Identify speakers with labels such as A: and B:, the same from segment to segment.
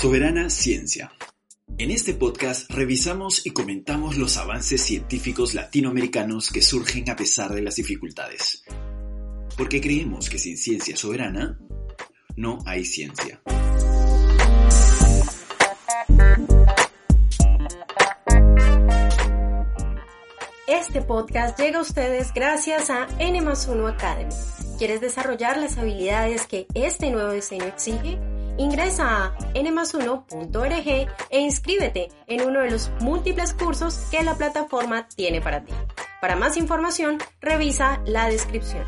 A: Soberana Ciencia. En este podcast revisamos y comentamos los avances científicos latinoamericanos que surgen a pesar de las dificultades. Porque creemos que sin ciencia soberana no hay ciencia.
B: Este podcast llega a ustedes gracias a N 1 Academy. ¿Quieres desarrollar las habilidades que este nuevo diseño exige? Ingresa a nmas1.org e inscríbete en uno de los múltiples cursos que la plataforma tiene para ti. Para más información, revisa la descripción.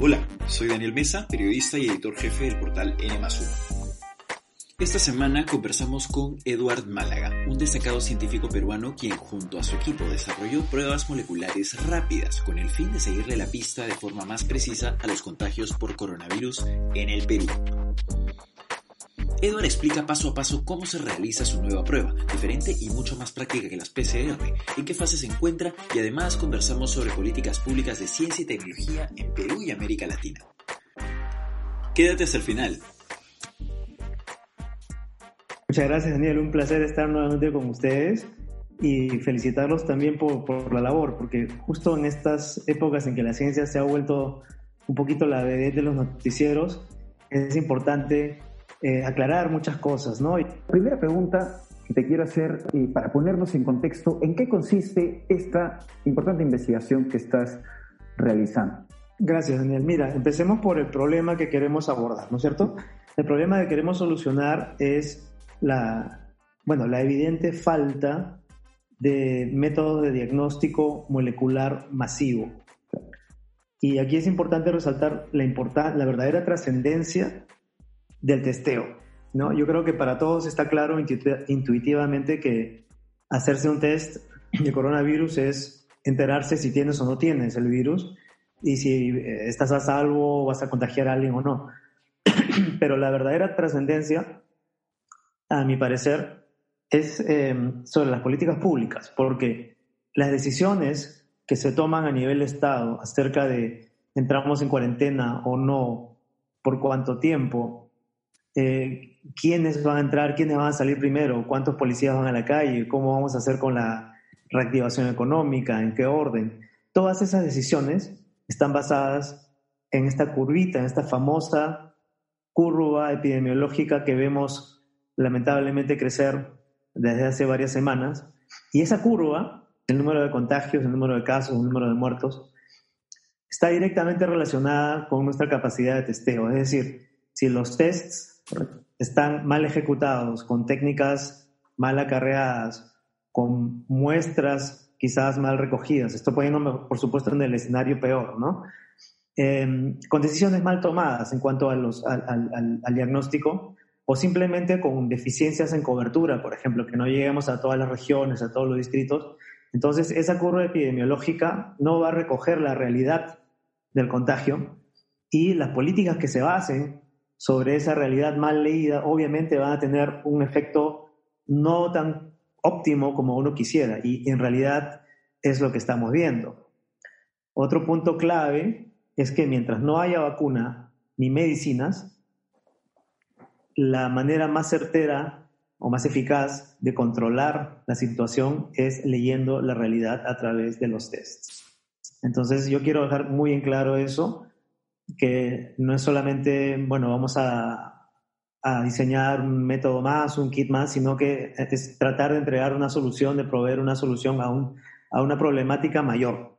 A: Hola, soy Daniel Mesa, periodista y editor jefe del portal N 1. Esta semana conversamos con Eduard Málaga, un destacado científico peruano quien junto a su equipo desarrolló pruebas moleculares rápidas con el fin de seguirle la pista de forma más precisa a los contagios por coronavirus en el Perú. Edward explica paso a paso cómo se realiza su nueva prueba, diferente y mucho más práctica que las PCR, en qué fase se encuentra y además conversamos sobre políticas públicas de ciencia y tecnología en Perú y América Latina. Quédate hasta el final,
C: Muchas gracias, Daniel. Un placer estar nuevamente con ustedes y felicitarlos también por, la labor, porque justo en estas épocas en que la ciencia se ha vuelto un poquito la vedette de los noticieros, es importante eh, aclarar muchas cosas, ¿no?
D: Primera pregunta que te quiero hacer eh, para ponernos en contexto, ¿en qué consiste esta importante investigación que estás realizando?
C: Gracias, Daniel. Mira, empecemos por el problema que queremos abordar, ¿no es cierto? El problema que queremos solucionar es la, bueno, la evidente falta de métodos de diagnóstico molecular masivo. Y aquí es importante resaltar la, la verdadera trascendencia del testeo. ¿no? Yo creo que para todos está claro intuitivamente que hacerse un test de coronavirus es enterarse si tienes o no tienes el virus y si eh, estás a salvo o vas a contagiar a alguien o no. Pero la verdadera trascendencia a mi parecer, es em, sobre las políticas públicas, porque las decisiones que se toman a nivel Estado acerca de entramos en cuarentena o no, por cuánto tiempo, eh, quiénes van a entrar, quiénes van a salir primero, cuántos policías van a la calle, cómo vamos a hacer con la reactivación económica, en qué orden. Todas esas decisiones están basadas en esta curvita, en esta famosa curva epidemiológica que vemos lamentablemente crecer desde hace varias semanas. Y esa curva, el número de contagios, el número de casos, el número de muertos, está directamente relacionada con nuestra capacidad de testeo. Es decir, si los tests están mal ejecutados, con técnicas mal acarreadas, con muestras quizás mal recogidas, esto poniéndome, por supuesto, en el escenario peor, ¿no? Em, con decisiones mal tomadas en cuanto al diagnóstico, o simplemente con deficiencias en cobertura, por ejemplo, que no lleguemos a todas las regiones, a todos los distritos. Entonces, esa curva epidemiológica no va a recoger la realidad del contagio y las políticas que se basen sobre esa realidad mal leída obviamente van a tener un efecto no tan óptimo como uno quisiera y en realidad es lo que estamos viendo. Otro punto clave es que mientras no haya vacuna ni medicinas, la manera más certera o más eficaz de controlar la situación es leyendo la realidad a través de los tests. Entonces yo quiero dejar muy en claro eso, que no es solamente, bueno, vamos a, a diseñar un método más, un kit más, sino que es tratar de entregar una solución, de proveer una solución a, un, a una problemática mayor.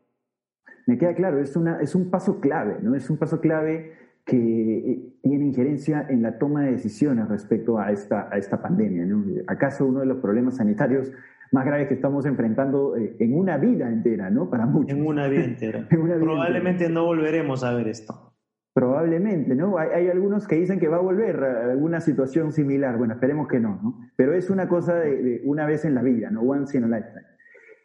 D: Me queda claro, es, una, es un paso clave, ¿no? Es un paso clave que eh, tiene injerencia en la toma de decisiones respecto a esta, a esta pandemia. ¿no? ¿Acaso uno de los problemas sanitarios más graves que estamos enfrentando eh, en una vida entera, ¿no? Para muchos.
C: En una vida entera. Probablemente no volveremos a ver esto.
D: Probablemente, ¿no? Hay, hay, algunos que dicen que va a volver a alguna situación similar. Bueno, esperemos que no, ¿no? Pero es una cosa de, una vez en la vida, ¿no? Once in a lifetime.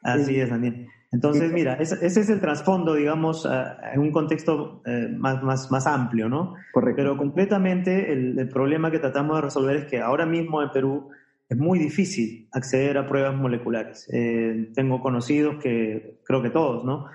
C: Así es, Daniel. Entonces, mira, ese, es el trasfondo, digamos, en un contexto eh, más, más, más, amplio, ¿no?
D: Correcto.
C: Pero completamente el, problema que tratamos de resolver es que ahora mismo en Perú es muy difícil acceder a pruebas moleculares. Eh, tengo conocidos que, creo que todos, ¿no?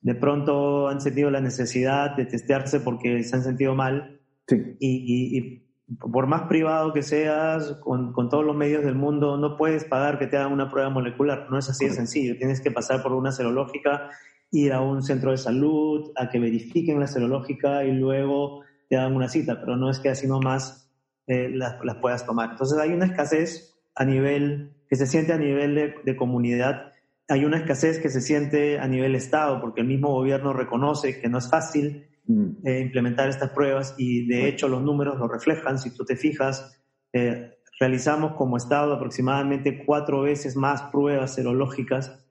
C: De pronto han sentido la necesidad de testearse porque se han sentido mal
D: sí.
C: y, por más privado que seas, con, con, todos los medios del mundo, no puedes pagar que te hagan una prueba molecular. No es así de sencillo. Tienes que pasar por una serológica, ir a un centro de salud, a que verifiquen la serológica y luego te dan una cita, pero no es que así nomás eh, las, las, puedas tomar. Entonces hay una escasez a nivel, que se siente a nivel de, de comunidad, hay una escasez que se siente a nivel Estado, porque el mismo gobierno reconoce que no es fácil Mm. Eh, implementar estas pruebas y de hecho los números lo reflejan. Si tú te fijas, eh, realizamos como Estado aproximadamente cuatro veces más pruebas serológicas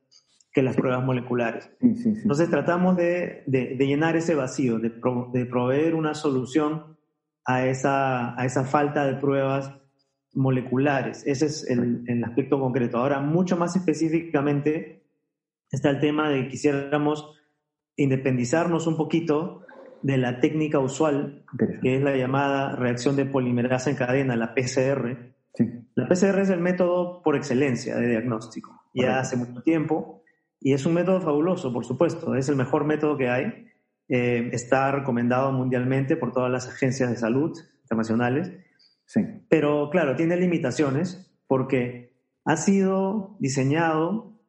C: que las pruebas moleculares. Entonces tratamos de, de, llenar ese vacío, de, de, proveer una solución a esa, a esa falta de pruebas moleculares. Ese es el, el aspecto concreto. Ahora, mucho más específicamente, está el tema de que quisiéramos independizarnos un poquito de la técnica usual, que es la llamada reacción de polimerasa en cadena, la PCR. La PCR es el método por excelencia de diagnóstico, ya hace mucho tiempo, y es un método fabuloso, por supuesto, es el mejor método que hay, eh, está recomendado mundialmente por todas las agencias de salud internacionales, sí. pero claro, tiene limitaciones porque ha sido diseñado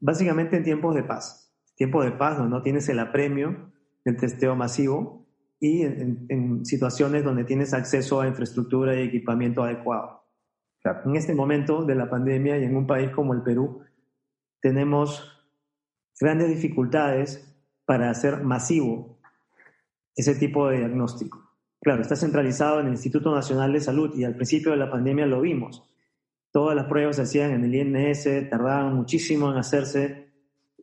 C: básicamente en tiempos de paz, tiempo de paz donde no tienes el apremio, el testeo masivo y en, situaciones donde tienes acceso a infraestructura y equipamiento adecuado. En este momento de la pandemia y en un país como el Perú, tenemos grandes dificultades para hacer masivo ese tipo de diagnóstico. Claro, está centralizado en el Instituto Nacional de Salud y al principio de la pandemia lo vimos. Todas las pruebas se hacían en el INS, tardaban muchísimo en hacerse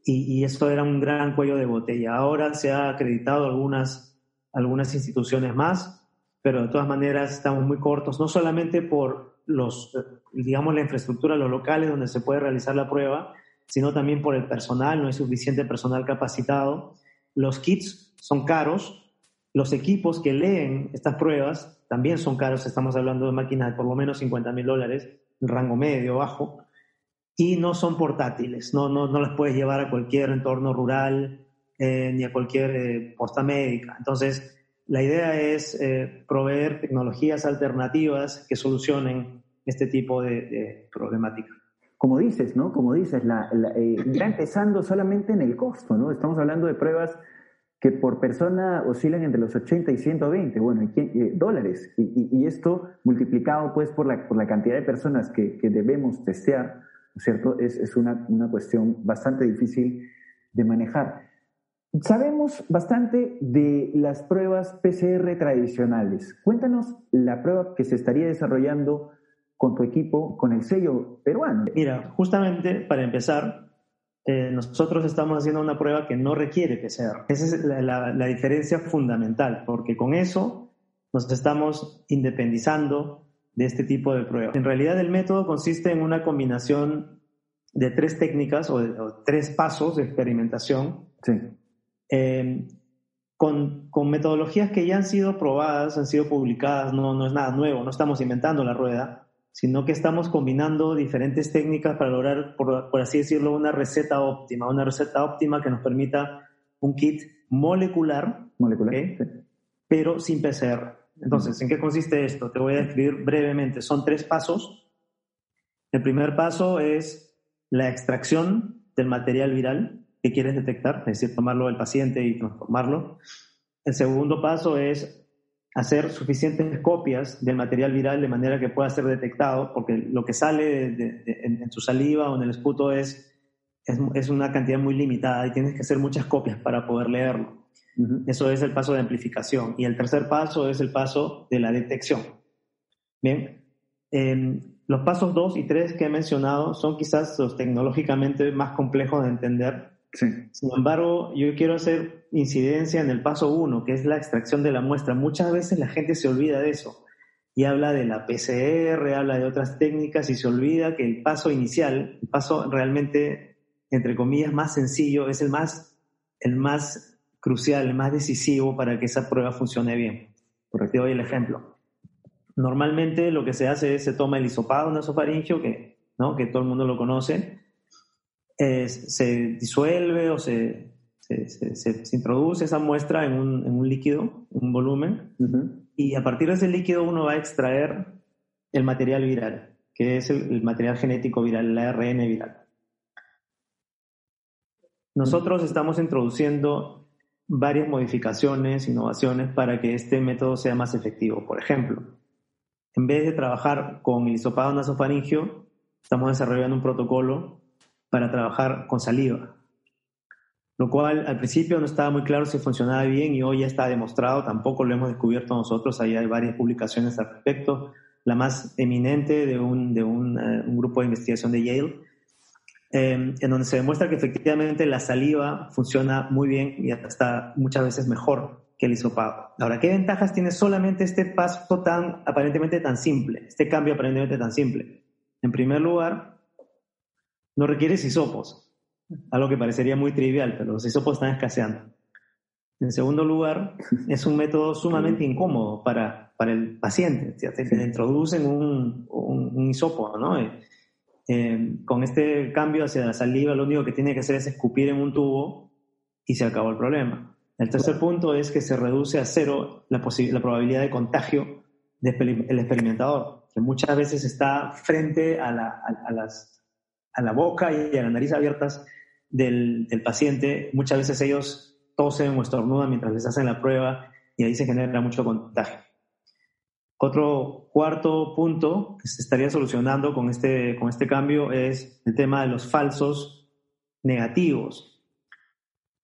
C: y, esto era un gran cuello de botella. Ahora se ha acreditado algunas, algunas instituciones más, pero de todas maneras estamos muy cortos, no solamente por los, digamos, la infraestructura, los locales donde se puede realizar la prueba, sino también por el personal, no hay suficiente personal capacitado. Los kits son caros, los equipos que leen estas pruebas también son caros, estamos hablando de máquinas de por lo menos 50 mil dólares, rango medio, bajo y no son portátiles, no, no, no las puedes llevar a cualquier entorno rural eh, ni a cualquier eh, posta médica. Entonces, la idea es eh, proveer tecnologías alternativas que solucionen este tipo de, problemática.
D: Como dices, ¿no? Como dices, la, ya empezando solamente en el costo, ¿no? Estamos hablando de pruebas que por persona oscilan entre los 80 y 120 bueno, dólares. Y, y, esto multiplicado pues por la, por la cantidad de personas que, que debemos testear, cierto? Es, es una, una, cuestión bastante difícil de manejar. Sabemos bastante de las pruebas PCR tradicionales. Cuéntanos la prueba que se estaría desarrollando con tu equipo, con el sello peruano.
C: Mira, justamente para empezar, eh, nosotros estamos haciendo una prueba que no requiere PCR. Esa es la, la, la diferencia fundamental, porque con eso nos estamos independizando de este tipo de pruebas. En realidad el método consiste en una combinación de tres técnicas o, tres pasos de experimentación eh, con, con, metodologías que ya han sido probadas, han sido publicadas, no, no es nada nuevo, no estamos inventando la rueda, sino que estamos combinando diferentes técnicas para lograr, por, por así decirlo, una receta óptima, una receta óptima que nos permita un kit molecular, molecular pero sin PCR. Entonces, ¿en qué consiste esto? Te voy a describir brevemente. Son tres pasos. El primer paso es la extracción del material viral que quieres detectar, es decir, tomarlo del paciente y transformarlo. El segundo paso es hacer suficientes copias del material viral de manera que pueda ser detectado, porque lo que sale en, su saliva o en el esputo es, es, es una cantidad muy limitada y tienes que hacer muchas copias para poder leerlo. Eso es el paso de amplificación. Y el tercer paso es el paso de la detección. Bien, em, los pasos 2 y 3 que he mencionado son quizás los tecnológicamente más complejos de entender. Sin embargo, yo quiero hacer incidencia en el paso 1, que es la extracción de la muestra. Muchas veces la gente se olvida de eso y habla de la PCR, habla de otras técnicas y se olvida que el paso inicial, el paso realmente, entre comillas, más sencillo, es el más, el más crucial, más decisivo para que esa prueba funcione bien. Por te doy el ejemplo. Normalmente lo que se hace es se toma el hisopado nasofaringeo, que, ¿no? que todo el mundo lo conoce, se disuelve o se, se, introduce esa muestra en un, líquido, un volumen, y a partir de ese líquido uno va a extraer el material viral, que es el, material genético viral, el ARN viral. Nosotros estamos introduciendo varias modificaciones, innovaciones para que este método sea más efectivo. Por ejemplo, en vez de trabajar con el hisopado nasofaringio, estamos desarrollando un protocolo para trabajar con saliva lo cual al principio no estaba muy claro si funcionaba bien y hoy ya está demostrado, tampoco lo hemos descubierto nosotros, hay varias publicaciones al respecto, la más eminente de un, de un, eh, grupo de investigación de Yale, em, en donde se demuestra que efectivamente la saliva funciona muy bien y hasta muchas veces mejor que el hisopado. Ahora, ¿qué ventajas tiene solamente este paso tan aparentemente tan simple, este cambio aparentemente tan simple? En primer lugar, no requiere hisopos algo que parecería muy trivial, pero los hisopos están escaseando. En segundo lugar, es un método sumamente incómodo para, para el paciente. Te, introducen un, un, hisopo, ¿no? Eh, eh, con este cambio hacia la saliva, lo único que tiene que hacer es escupir en un tubo y se acabó el problema. El tercer punto es que se reduce a cero la, la probabilidad de contagio del experimentador, que muchas veces está frente a, la, a, las, a la boca y a la nariz abiertas del, paciente, muchas veces ellos tosen o estornudan mientras les hacen la prueba y ahí se genera mucho contagio. Otro cuarto punto que se estaría solucionando con este, con este cambio es el tema de los falsos negativos.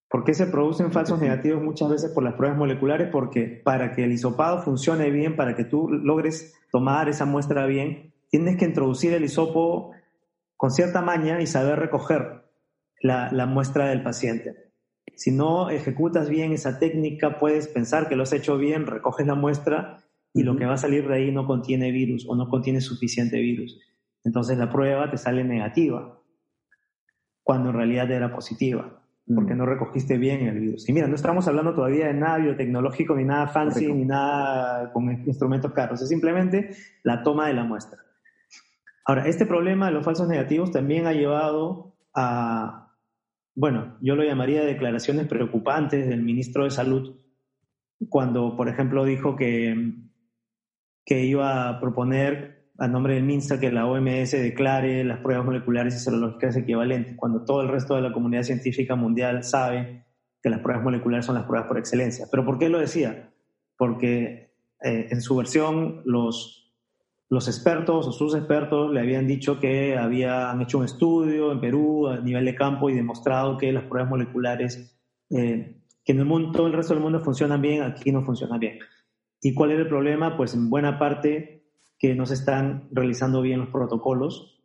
C: ¿Por qué se producen falsos negativos muchas veces por las pruebas moleculares? Porque para que el hisopado funcione bien, para que tú logres tomar esa muestra bien, tienes que introducir el hisopo con cierta maña y saber recoger la, muestra del paciente. Si no ejecutas bien esa técnica, puedes pensar que lo has hecho bien, recoges la muestra y lo que va a salir de ahí no contiene virus o no contiene suficiente virus. Entonces la prueba te sale negativa, cuando en realidad era positiva, porque no recogiste bien el virus. Y mira, no estamos hablando todavía de nada biotecnológico, ni nada fancy, ni nada con instrumentos caros, es simplemente la toma de la muestra. Ahora, este problema de los falsos negativos también ha llevado a, bueno, yo lo llamaría declaraciones preocupantes del ministro de Salud, cuando, por ejemplo, dijo que, que iba a proponer a nombre del MINSA que la OMS declare las pruebas moleculares y serológicas equivalentes, cuando todo el resto de la comunidad científica mundial sabe que las pruebas moleculares son las pruebas por excelencia. ¿Pero por qué lo decía? Porque eh, en su versión los los expertos o sus expertos le habían dicho que habían hecho un estudio en Perú a nivel de campo y demostrado que las pruebas moleculares, eh, que en el mundo, todo el resto del mundo funcionan bien, aquí no funcionan bien. ¿Y cuál era el problema? Pues en buena parte que no se están realizando bien los protocolos.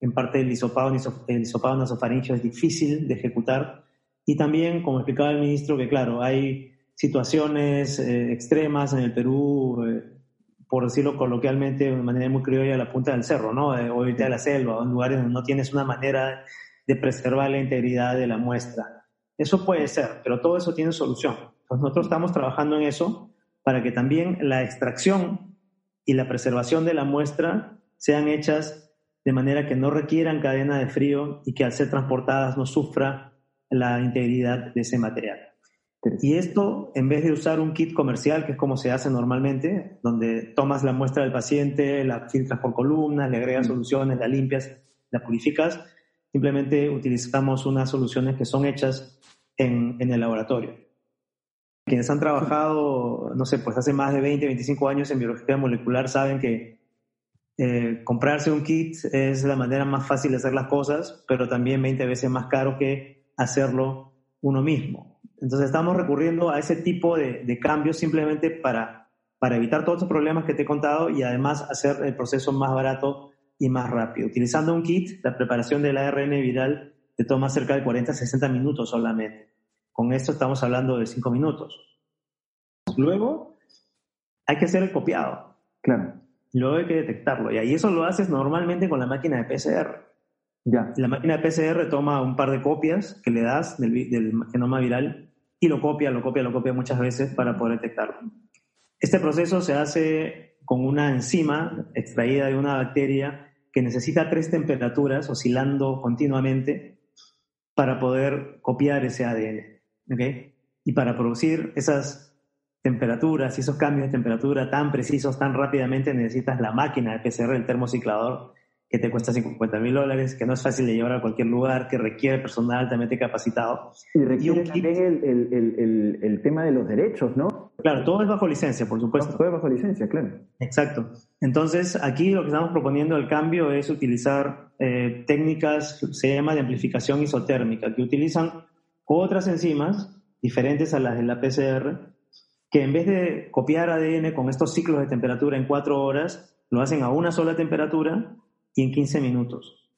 C: En parte el hisopado, el hisopado nasofaringeo es difícil de ejecutar. Y también, como explicaba el ministro, que claro, hay situaciones eh, extremas en el Perú. Eh, por decirlo coloquialmente, de manera muy criolla, la punta del cerro, ¿no? O irte a la selva, o en lugares donde no tienes una manera de preservar la integridad de la muestra. Eso puede ser, pero todo eso tiene solución. Nosotros estamos trabajando en eso para que también la extracción y la preservación de la muestra sean hechas de manera que no requieran cadena de frío y que al ser transportadas no sufra la integridad de ese material. Y esto, en vez de usar un kit comercial, que es como se hace normalmente, donde tomas la muestra del paciente, la filtras por columnas, le agregas mm. soluciones, la limpias, la purificas, simplemente utilizamos unas soluciones que son hechas en, en el laboratorio. Quienes han trabajado, no sé, pues hace más de 20, 25 años en biología molecular saben que eh, comprarse un kit es la manera más fácil de hacer las cosas, pero también 20 veces más caro que hacerlo uno mismo. Entonces estamos recurriendo a ese tipo de, cambios simplemente para, para evitar todos estos problemas que te he contado y además hacer el proceso más barato y más rápido. Utilizando un kit, la preparación del ARN viral te toma cerca de 40 a 60 minutos solamente. Con esto estamos hablando de 5 minutos. Luego hay que hacer el copiado.
D: Claro.
C: Luego hay que detectarlo. Y ahí eso lo haces normalmente con la máquina de PCR.
D: Ya.
C: La máquina de PCR toma un par de copias que le das del, del genoma viral y lo copia, lo copia, lo copia muchas veces para poder detectarlo. Este proceso se hace con una enzima extraída de una bacteria que necesita tres temperaturas oscilando continuamente para poder copiar ese ADN. ¿Okay? Y para producir esas temperaturas y esos cambios de temperatura tan precisos, tan rápidamente, necesitas la máquina de PCR, el termociclador, que te cuesta 50 mil dólares, que no es fácil de llevar a cualquier lugar, que requiere personal altamente capacitado.
D: Y requiere también el, el, el, el, tema de los derechos, ¿no?
C: Claro, todo es bajo licencia, por supuesto.
D: Todo es bajo licencia, claro.
C: Exacto. Entonces, aquí lo que estamos proponiendo el cambio es utilizar eh, técnicas, se llama de amplificación isotérmica, que utilizan otras enzimas diferentes a las de la PCR, que en vez de copiar ADN con estos ciclos de temperatura en cuatro horas, lo hacen a una sola temperatura y en 15 minutos.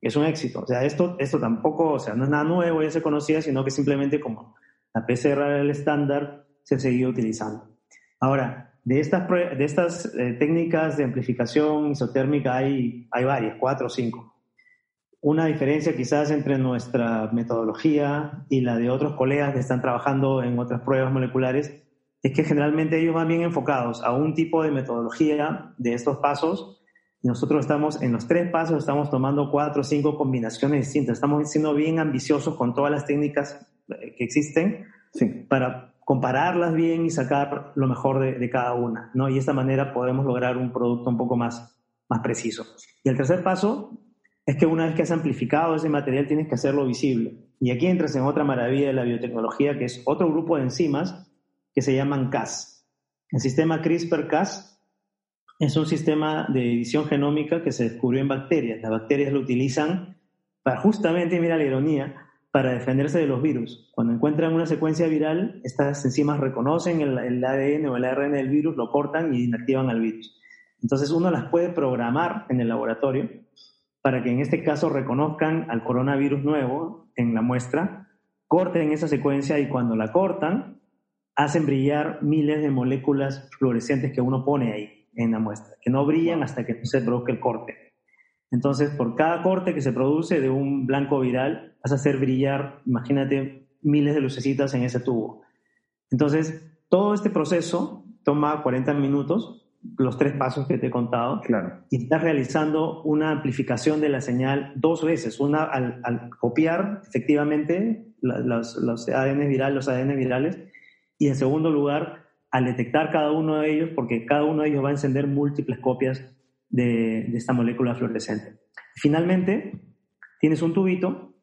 C: Es un éxito. O sea, esto, esto tampoco, o sea, no es nada nuevo, ya se conocía, sino que simplemente como la PCR era el estándar, se seguía utilizando. Ahora, de estas, de estas eh, técnicas de amplificación isotérmica hay, hay varias, cuatro o cinco. Una diferencia quizás entre nuestra metodología y la de otros colegas que están trabajando en otras pruebas moleculares es que generalmente ellos van bien enfocados a un tipo de metodología de estos pasos nosotros estamos en los tres pasos, estamos tomando cuatro o cinco combinaciones distintas. Estamos siendo bien ambiciosos con todas las técnicas eh, que existen para compararlas bien y sacar lo mejor de, cada una. ¿no? Y de esta manera podemos lograr un producto un poco más, más preciso. Y el tercer paso es que una vez que has amplificado ese material tienes que hacerlo visible. Y aquí entras en otra maravilla de la biotecnología, que es otro grupo de enzimas que se llaman Cas. El sistema CRISPR-Cas es un sistema de edición genómica que se descubrió en bacterias. Las bacterias lo utilizan para justamente, mira la ironía, para defenderse de los virus. Cuando encuentran una secuencia viral, estas enzimas reconocen el, ADN o el ARN del virus, lo cortan y inactivan al virus. Entonces uno las puede programar en el laboratorio para que en este caso reconozcan al coronavirus nuevo en la muestra, corten esa secuencia y cuando la cortan, hacen brillar miles de moléculas fluorescentes que uno pone ahí en la muestra, que no brillan hasta que se produzca el corte. Entonces, por cada corte que se produce de un blanco viral, vas a hacer brillar, imagínate, miles de lucecitas en ese tubo. Entonces, todo este proceso toma 40 minutos, los tres pasos que te he contado,
D: claro.
C: y estás realizando una amplificación de la señal dos veces. Una al, copiar efectivamente los, los ADN virales, los ADN virales, y en segundo lugar, al detectar cada uno de ellos, porque cada uno de ellos va a encender múltiples copias de, esta molécula fluorescente. Finalmente, tienes un tubito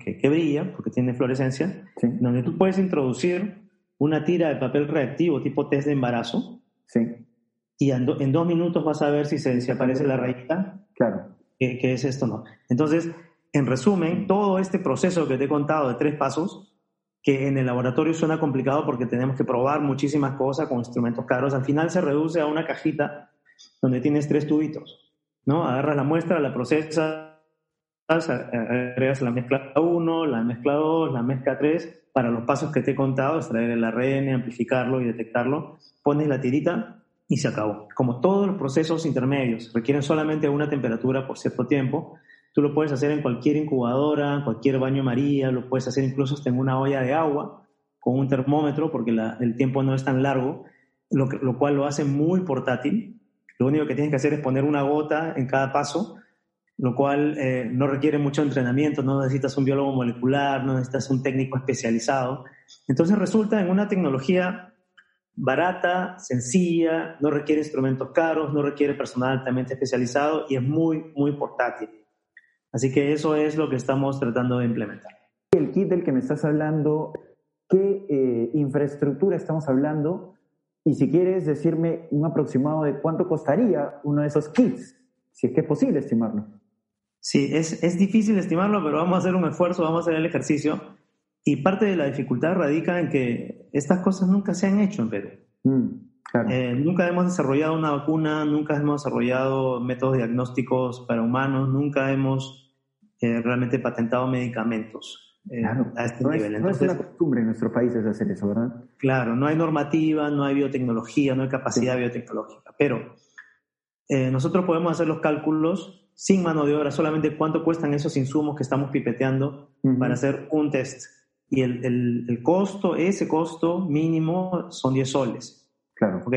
C: que, brilla, porque tiene fluorescencia, donde tú puedes introducir una tira de papel reactivo tipo test de embarazo. Y en, dos minutos vas a ver si, se, aparece la rayita.
D: Claro.
C: Que, que es esto, ¿no? Entonces, en resumen, todo este proceso que te he contado de tres pasos que en el laboratorio suena complicado porque tenemos que probar muchísimas cosas con instrumentos caros. Al final se reduce a una cajita donde tienes tres tubitos, ¿no? Agarras la muestra, la procesas, agregas la mezcla 1, la mezcla 2, la mezcla 3, para los pasos que te he contado, extraer el ARN, amplificarlo y detectarlo, pones la tirita y se acabó. Como todos los procesos intermedios requieren solamente una temperatura por cierto tiempo, Tú lo puedes hacer en cualquier incubadora, cualquier baño María, lo puedes hacer incluso en una olla de agua con un termómetro porque el tiempo no es tan largo, lo, lo cual lo hace muy portátil. Lo único que tienes que hacer es poner una gota en cada paso, lo cual eh, no requiere mucho entrenamiento, no necesitas un biólogo molecular, no necesitas un técnico especializado. Entonces resulta en una tecnología barata, sencilla, no requiere instrumentos caros, no requiere personal altamente especializado y es muy, muy portátil. Así que eso es lo que estamos tratando de implementar.
D: El kit del que me estás hablando, ¿qué eh, infraestructura estamos hablando? Y si quieres decirme un aproximado de cuánto costaría uno de esos kits, si es que es posible estimarlo.
C: Sí, es, es difícil estimarlo, pero vamos a hacer un esfuerzo, vamos a hacer el ejercicio. Y parte de la dificultad radica en que estas cosas nunca se han hecho en Perú. Mm, eh, nunca hemos desarrollado una vacuna, nunca hemos desarrollado métodos diagnósticos para humanos, nunca hemos realmente patentado medicamentos
D: eh, a este nivel. no es una costumbre en nuestro país hacer eso, ¿verdad?
C: Claro, no hay normativa, no hay biotecnología, no hay capacidad biotecnológica, pero eh, nosotros podemos hacer los cálculos sin mano de obra, solamente cuánto cuestan esos insumos que estamos pipeteando para hacer un test. Y el, el, el, costo, ese costo mínimo son 10 soles.
D: Claro.
C: ¿Ok?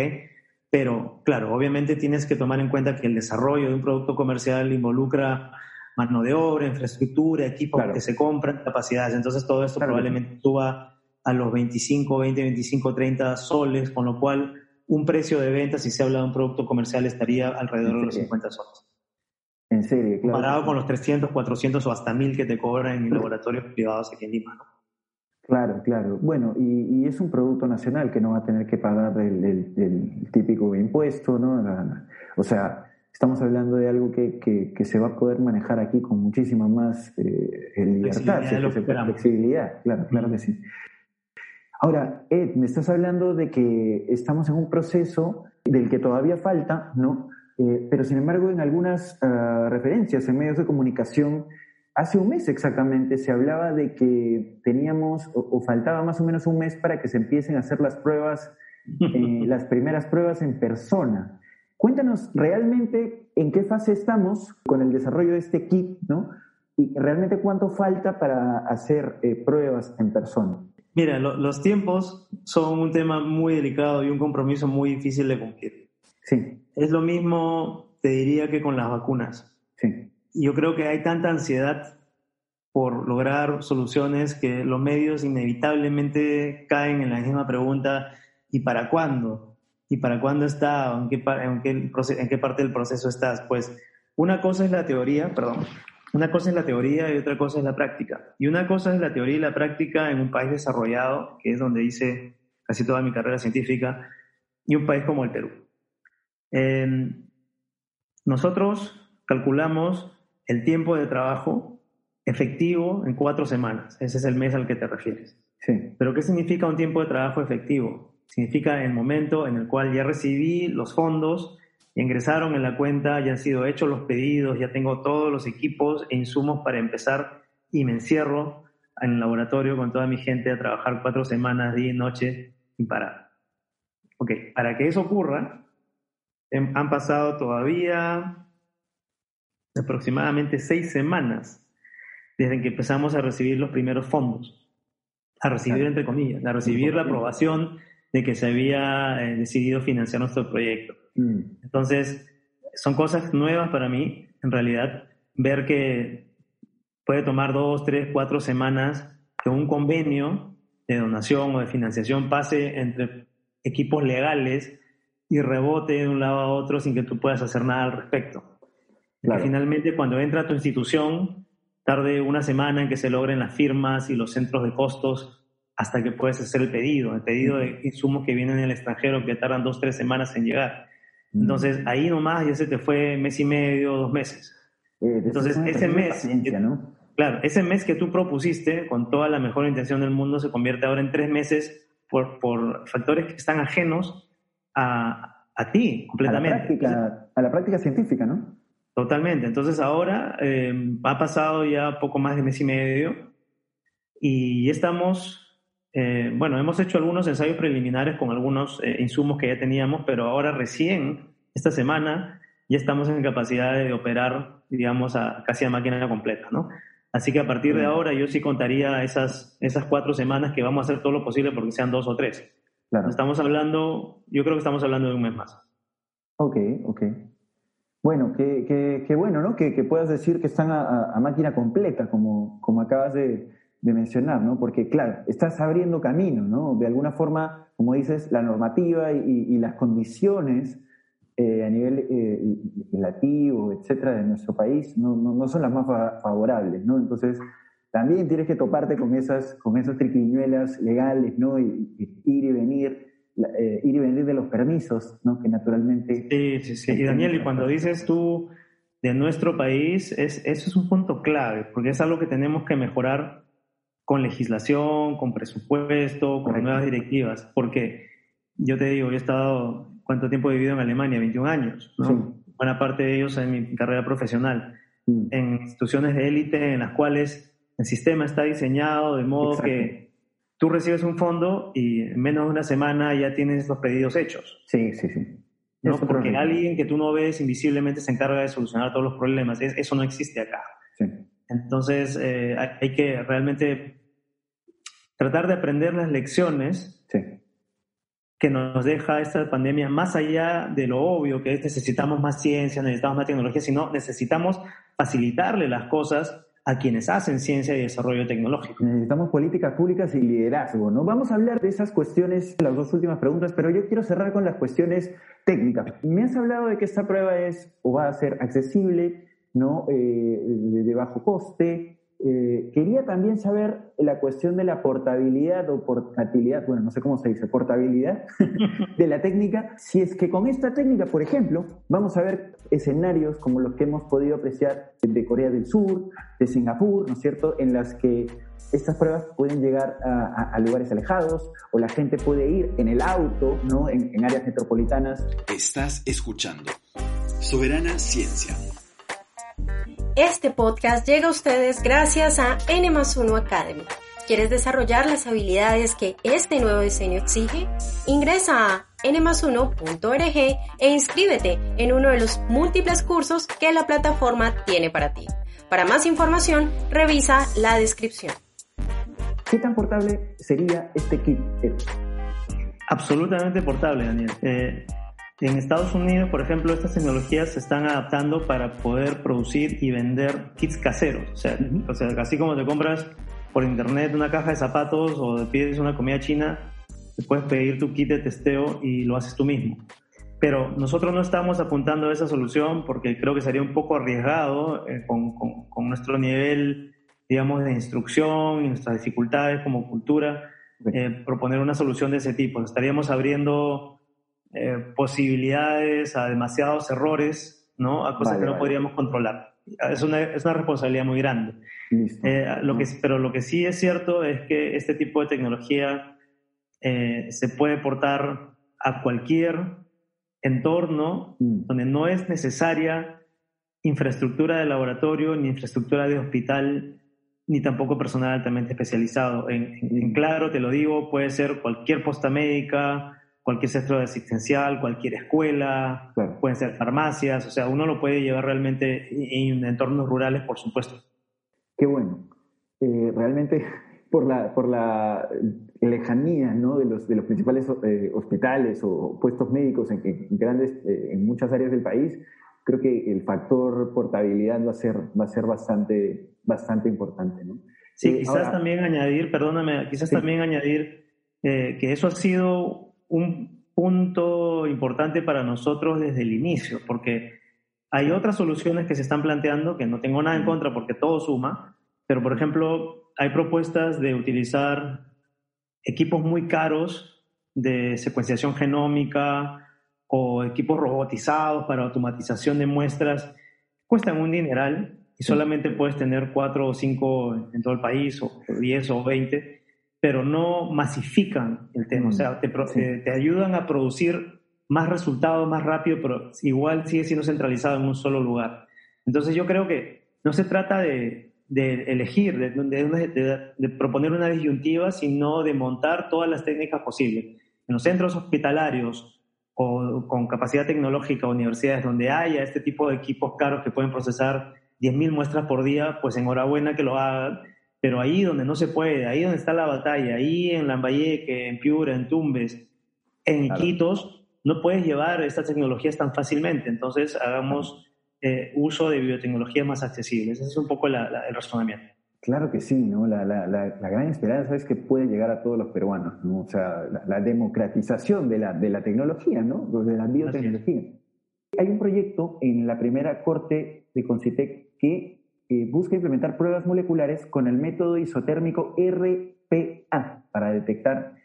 C: Pero, claro, obviamente tienes que tomar en cuenta que el desarrollo de un producto comercial involucra mano de obra, infraestructura, equipos que se compran, capacidades. Entonces todo esto probablemente suba a los 25, 20, 25, 30 soles, con lo cual un precio de venta, si se habla de un producto comercial, estaría alrededor de los 50 soles.
D: En serio,
C: claro. Comparado con los 300, 400 o hasta 1000 que te cobran en laboratorios privados aquí en Lima, ¿no?
D: Claro, claro. Bueno, y, es un producto nacional que no va a tener que pagar el, típico impuesto, ¿no? o sea, estamos hablando de algo que, que, se va a poder manejar aquí con muchísima más eh, libertad, flexibilidad, flexibilidad, claro, claro que sí. Ahora, Ed, me estás hablando de que estamos en un proceso del que todavía falta, ¿no? Eh, pero sin embargo, en algunas ah, referencias en medios de comunicación Hace un mes exactamente se hablaba de que teníamos o, faltaba más o menos un mes para que se empiecen a hacer las pruebas, eh, las primeras pruebas en persona. Cuéntanos realmente en qué fase estamos con el desarrollo de este kit, ¿no? Y realmente cuánto falta para hacer eh, pruebas en persona.
C: Mira, los tiempos son un tema muy delicado y un compromiso muy difícil de cumplir.
D: Sí.
C: Es lo mismo, te diría, que con las vacunas.
D: Sí
C: yo creo que hay tanta ansiedad por lograr soluciones que los medios inevitablemente caen en la misma pregunta, ¿y para cuándo? ¿Y para cuándo está? ¿En qué, en qué, en qué parte del proceso estás? Pues una cosa es la teoría, perdón, una cosa es la teoría y otra cosa es la práctica. Y una cosa es la teoría y la práctica en un país desarrollado, que es donde hice casi toda mi carrera científica, y un país como el Perú. Eh, nosotros calculamos el tiempo de trabajo efectivo en cuatro semanas. Ese es el mes al que te refieres.
D: Sí.
C: Pero ¿qué significa un tiempo de trabajo efectivo? Significa el momento en el cual ya recibí los fondos, ingresaron en la cuenta, ya han sido hechos los pedidos, ya tengo todos los equipos e insumos para empezar y me encierro en el laboratorio con toda mi gente a trabajar cuatro semanas, día y noche, sin parar. Ok, para que eso ocurra, em, han pasado todavía aproximadamente seis semanas desde que empezamos a recibir los primeros fondos, a recibir entre comillas, a recibir la aprobación de que se había eh, decidido financiar nuestro proyecto. Mm. Entonces, son cosas nuevas para mí, en realidad, ver que puede tomar dos, tres, cuatro semanas que un convenio de donación o de financiación pase entre equipos legales y rebote de un lado a otro sin que tú puedas hacer nada al respecto. Finalmente, cuando entra a tu institución, tarde una semana en que se logren las firmas y los centros de costos hasta que puedes hacer el pedido, el pedido de insumos que vienen del extranjero que tardan dos, tres semanas en llegar. Entonces, ahí nomás ya se te fue mes y medio, dos meses. Eh, Entonces, ese mes, claro, ese mes que tú propusiste con toda la mejor intención del mundo se convierte ahora en tres meses por, por factores que están ajenos a, a ti completamente.
D: A la, práctica, a la práctica científica, ¿no?
C: Totalmente. Entonces ahora eh, ha pasado ya poco más de mes y medio y estamos, eh, bueno, hemos hecho algunos ensayos preliminares con algunos eh, insumos que ya teníamos, pero ahora recién, esta semana, ya estamos en capacidad de operar, digamos, a, casi a máquina completa, ¿no? Así que a partir de ahora yo sí contaría esas, esas cuatro semanas que vamos a hacer todo lo posible porque sean dos o tres. Claro. Estamos hablando, yo creo que estamos hablando de un mes más.
D: Ok, ok. Bueno, qué, bueno, ¿no? Que, puedas decir que están a, máquina completa, como, como acabas de, mencionar, ¿no? Porque, claro, estás abriendo camino, ¿no? De alguna forma, como dices, la normativa y, las condiciones eh, a nivel eh, legislativo, etcétera, de nuestro país no, no, son las más favorables, ¿no? Entonces, también tienes que toparte con esas, con esas triquiñuelas legales, ¿no? ir y venir eh, ir y venir de los permisos, ¿no? Que naturalmente...
C: Sí, sí, sí. Y Daniel, y cuando dices tú de nuestro país, es, eso es un punto clave, porque es algo que tenemos que mejorar con legislación, con presupuesto, con nuevas directivas, porque yo te digo, yo he estado, ¿cuánto tiempo he vivido en Alemania? 21 años, ¿no? Buena parte de ellos en mi carrera profesional, mm. en instituciones de élite en las cuales el sistema está diseñado de modo que tú recibes un fondo y en menos de una semana ya tienes los pedidos hechos.
D: Sí, sí, sí.
C: ¿no? Porque alguien que tú no ves invisiblemente se encarga de solucionar todos los problemas. eso no existe acá.
D: Sí.
C: Entonces eh, hay que realmente tratar de aprender las lecciones
D: sí.
C: que nos deja esta pandemia, más allá de lo obvio que es necesitamos más ciencia, necesitamos más tecnología, sino necesitamos facilitarle las cosas a quienes hacen ciencia y desarrollo tecnológico.
D: Necesitamos políticas públicas y liderazgo, ¿no? Vamos a hablar de esas cuestiones, las dos últimas preguntas, pero yo quiero cerrar con las cuestiones técnicas. Me has hablado de que esta prueba es o va a ser accesible, ¿no? Eh, de bajo coste, eh, quería también saber la cuestión de la portabilidad o portabilidad, bueno, no sé cómo se dice, portabilidad de la técnica. Si es que con esta técnica, por ejemplo, vamos a ver escenarios como los que hemos podido apreciar de Corea del Sur, de Singapur, ¿no es cierto?, en las que estas pruebas pueden llegar a, lugares alejados o la gente puede ir en el auto, ¿no?, en, en áreas metropolitanas.
A: Estás escuchando Soberana Ciencia
B: este podcast llega a ustedes gracias a N 1 Academy. ¿Quieres desarrollar las habilidades que este nuevo diseño exige? Ingresa a n1.org e inscríbete en uno de los múltiples cursos que la plataforma tiene para ti. Para más información, revisa la descripción.
D: ¿Qué tan portable sería este kit?
C: Absolutamente portable, Daniel. Eh, en Estados Unidos, por ejemplo, estas tecnologías se están adaptando para poder producir y vender kits caseros. O sea, o sea, así como te compras por internet una caja de zapatos o pides una comida china, te puedes pedir tu kit de testeo y lo haces tú mismo. Pero nosotros no estamos apuntando a esa solución porque creo que sería un poco arriesgado eh, con, con, nuestro nivel, digamos, de instrucción y nuestras dificultades como cultura, eh, proponer una solución de ese tipo. Estaríamos abriendo eh, posibilidades a demasiados errores, ¿no? A cosas que no podríamos controlar. Es una, es una, responsabilidad muy grande. Eh, lo que, pero lo que sí es cierto es que este tipo de tecnología eh, se puede portar a cualquier entorno mm. donde no es necesaria infraestructura de laboratorio, ni infraestructura de hospital, ni tampoco personal altamente especializado. En, en claro, te lo digo, puede ser cualquier posta médica, cualquier centro asistencial, cualquier escuela, pueden ser farmacias, o sea, uno lo puede llevar realmente en entornos rurales, por supuesto.
D: Qué bueno. Eh, realmente, por la, por la lejanía ¿no? de, los, de los principales eh, hospitales o puestos médicos en, grandes, eh, en muchas áreas del país, creo que el factor portabilidad va a ser, va a ser bastante, bastante importante. ¿no?
C: Sí, quizás también añadir, perdóname, quizás también añadir que eso ha sido un punto importante para nosotros desde el inicio, porque hay otras soluciones que se están planteando que no tengo nada en contra porque todo suma, pero por ejemplo hay propuestas de utilizar equipos muy caros de secuenciación genómica o equipos robotizados para automatización de muestras, cuestan un dineral y solamente puedes tener cuatro o cinco en todo el país, o diez o veinte pero no masifican el tema, o sea, mm, te, te, ayudan a producir más resultados más rápido, pero igual sigue siendo centralizado en un solo lugar. Entonces yo creo que no se trata de, de elegir, de, de, proponer una disyuntiva, sino de montar todas las técnicas posibles. En los centros hospitalarios o con capacidad tecnológica, universidades donde haya este tipo de equipos caros que pueden procesar 10.000 muestras por día, pues enhorabuena que lo hagan pero ahí donde no se puede, ahí donde está la batalla, ahí en Lambayeque, en Piura, en Tumbes, en Iquitos, no puedes llevar estas tecnologías tan fácilmente. Entonces, hagamos eh, uso de biotecnologías más accesibles. Ese es un poco el razonamiento.
D: Claro que sí, ¿no? La, la, la, gran esperanza es que puede llegar a todos los peruanos, ¿no? O sea, la, democratización de la, de la tecnología, ¿no? De la biotecnología. Hay un proyecto en la primera corte de Concitec que busca implementar pruebas moleculares con el método isotérmico RPA para detectar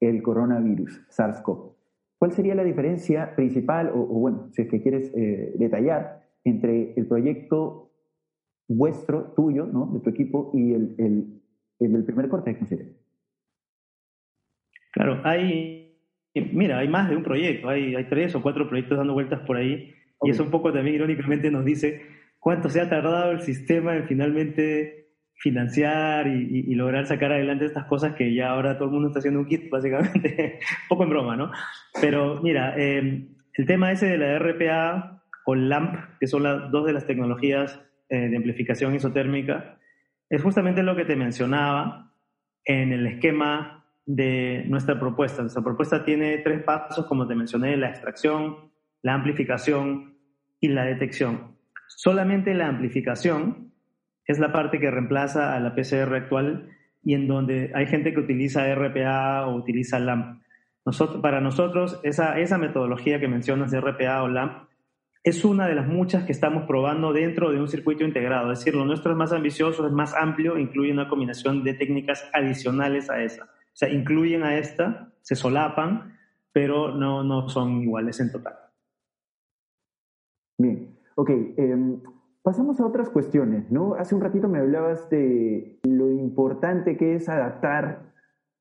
D: el coronavirus SARS-CoV. ¿Cuál sería la diferencia principal, o, bueno, si es que quieres eh, detallar, entre el proyecto vuestro, tuyo, ¿no? de tu equipo, y el, el, del primer corte de
C: Claro, hay, mira, hay más de un proyecto, hay, hay tres o cuatro proyectos dando vueltas por ahí, y eso un poco también irónicamente nos dice cuánto se ha tardado el sistema en finalmente financiar y, lograr sacar adelante estas cosas que ya ahora todo el mundo está haciendo un kit, básicamente, poco en broma, ¿no? Pero mira, em, el tema ese de la RPA o LAMP, que son las dos de las tecnologías eh, de amplificación isotérmica, es justamente lo que te mencionaba en el esquema de nuestra propuesta. Nuestra propuesta tiene tres pasos, como te mencioné, la extracción, la amplificación y la detección. Solamente la amplificación es la parte que reemplaza a la PCR actual y en donde hay gente que utiliza RPA o utiliza LAMP. Nosotros, para nosotros, esa, metodología que mencionas de RPA o LAMP es una de las muchas que estamos probando dentro de un circuito integrado. Es decir, lo nuestro es más ambicioso, es más amplio, incluye una combinación de técnicas adicionales a esa. O sea, incluyen a esta, se solapan, pero no, no son iguales en total.
D: Bien, ok. Em, pasamos a otras cuestiones, ¿no? Hace un ratito me hablabas de lo importante que es adaptar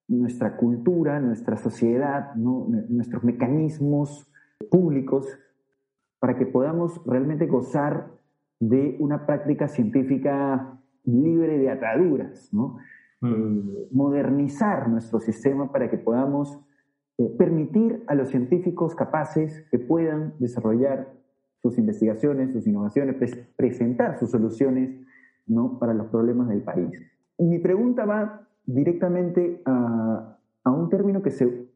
D: nuestra cultura, nuestra sociedad, nuestros mecanismos públicos para que podamos realmente gozar de una práctica científica libre de ataduras, ¿no? Mm. Eh, modernizar nuestro sistema para que podamos eh, permitir a los científicos capaces que puedan desarrollar sus investigaciones, sus innovaciones, presentar sus soluciones ¿no? para los problemas del país. Mi pregunta va directamente a, a un término que se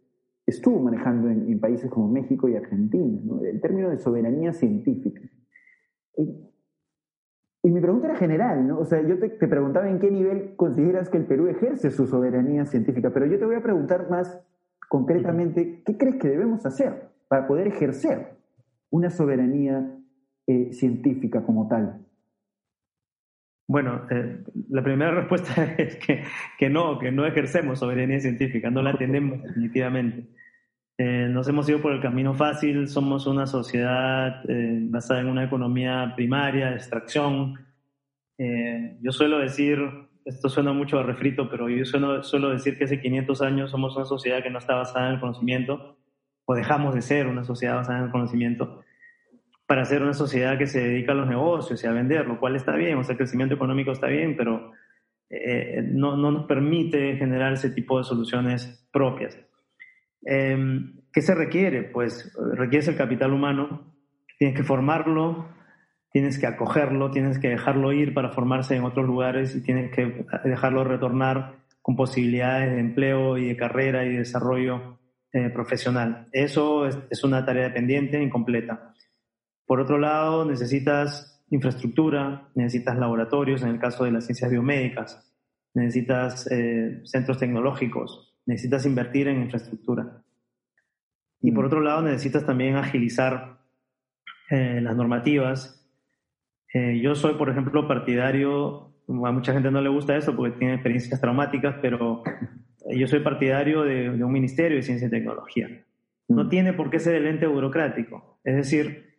D: estuvo manejando en, países como México y Argentina, el término de soberanía científica. Y, mi pregunta era general, ¿no? O sea, yo te, te, preguntaba en qué nivel consideras que el Perú ejerce su soberanía científica, pero yo te voy a preguntar más concretamente, ¿qué crees que debemos hacer para poder ejercer una soberanía eh, científica como tal?
C: Bueno, eh, la primera respuesta es que, que, no, que no ejercemos soberanía científica, no la tenemos definitivamente. Eh, nos hemos ido por el camino fácil, somos una sociedad basada en una economía primaria, de extracción. yo suelo decir, esto suena mucho a refrito, pero yo suelo, suelo decir que hace 500 años somos una sociedad que no está basada en el conocimiento, o dejamos de ser una sociedad basada en el conocimiento para ser una sociedad que se dedica a los negocios y a vender, lo cual está bien, o sea, el crecimiento económico está bien, pero eh, no, no, nos permite generar ese tipo de soluciones propias. Em, ¿Qué se requiere? Pues requiere el capital humano, tienes que formarlo, tienes que acogerlo, tienes que dejarlo ir para formarse en otros lugares y tienes que dejarlo retornar con posibilidades de empleo y de carrera y de desarrollo eh, profesional. Eso es, es, una tarea dependiente, incompleta. Por otro lado, necesitas infraestructura, necesitas laboratorios, en el caso de las ciencias biomédicas, necesitas eh, centros tecnológicos, necesitas invertir en infraestructura. Y por mm. otro lado, necesitas también agilizar eh, las normativas. Eh, yo soy, por ejemplo, partidario, a mucha gente no le gusta eso porque tiene experiencias traumáticas, pero yo soy partidario de, de un ministerio de ciencia y tecnología. No mm. tiene por qué ser el ente burocrático. Es decir,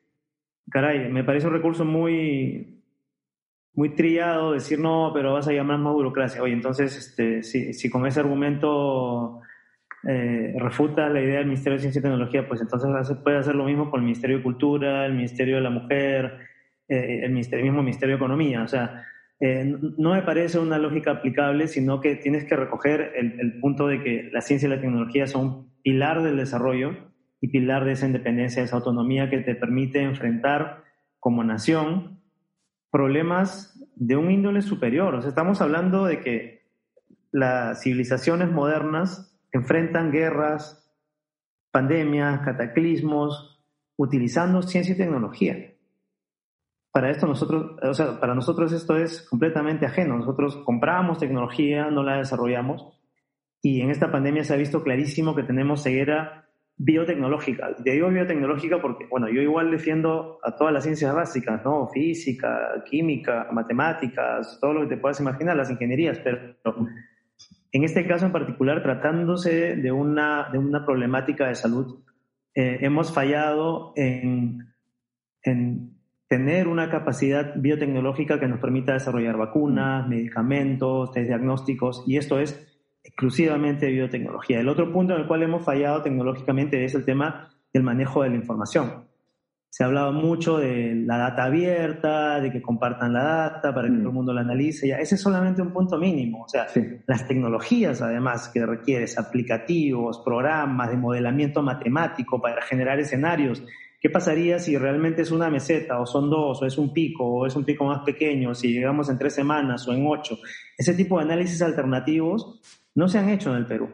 C: caray, me parece un recurso muy, muy trillado decir no, pero vas a llamar más burocracia. Oye, entonces, este, si, si con ese argumento eh, refuta la idea del Ministerio de Ciencia y Tecnología, pues entonces puede hacer lo mismo con el Ministerio de Cultura, el Ministerio de la Mujer, eh, el, ministerio, mismo Ministerio de Economía. O sea, eh, no me parece una lógica aplicable, sino que tienes que recoger el, punto de que la ciencia y la tecnología son pilar del desarrollo y pilar de esa independencia, esa autonomía que te permite enfrentar como nación problemas de un índole superior. Estamos hablando de que las civilizaciones modernas enfrentan guerras, pandemias, cataclismos, utilizando ciencia y tecnología. Para esto nosotros, o sea, para nosotros esto es completamente ajeno. Nosotros compramos tecnología, no la desarrollamos, y en esta pandemia se ha visto clarísimo que tenemos ceguera biotecnológica. Te digo biotecnológica porque, bueno, yo igual defiendo a todas las ciencias básicas, ¿no? Física, química, matemáticas, todo lo que te puedas imaginar, las ingenierías, pero en este caso en particular, tratándose de una, de una problemática de salud, eh, hemos fallado en, en tener una capacidad biotecnológica que nos permita desarrollar vacunas, medicamentos, test diagnósticos, y esto es exclusivamente biotecnología. El otro punto en el cual hemos fallado tecnológicamente es el tema del manejo de la información. Se ha hablado mucho de la data abierta, de que compartan la data para que mm. todo el mundo la analice. Ya, ese es solamente un punto mínimo. O sea, las tecnologías, además, que requieres, aplicativos, programas de modelamiento matemático para generar escenarios. ¿Qué pasaría si realmente es una meseta, o son dos, o es un pico, o es un pico más pequeño, si llegamos en tres semanas o en ocho? Ese tipo de análisis alternativos no se han hecho en el Perú.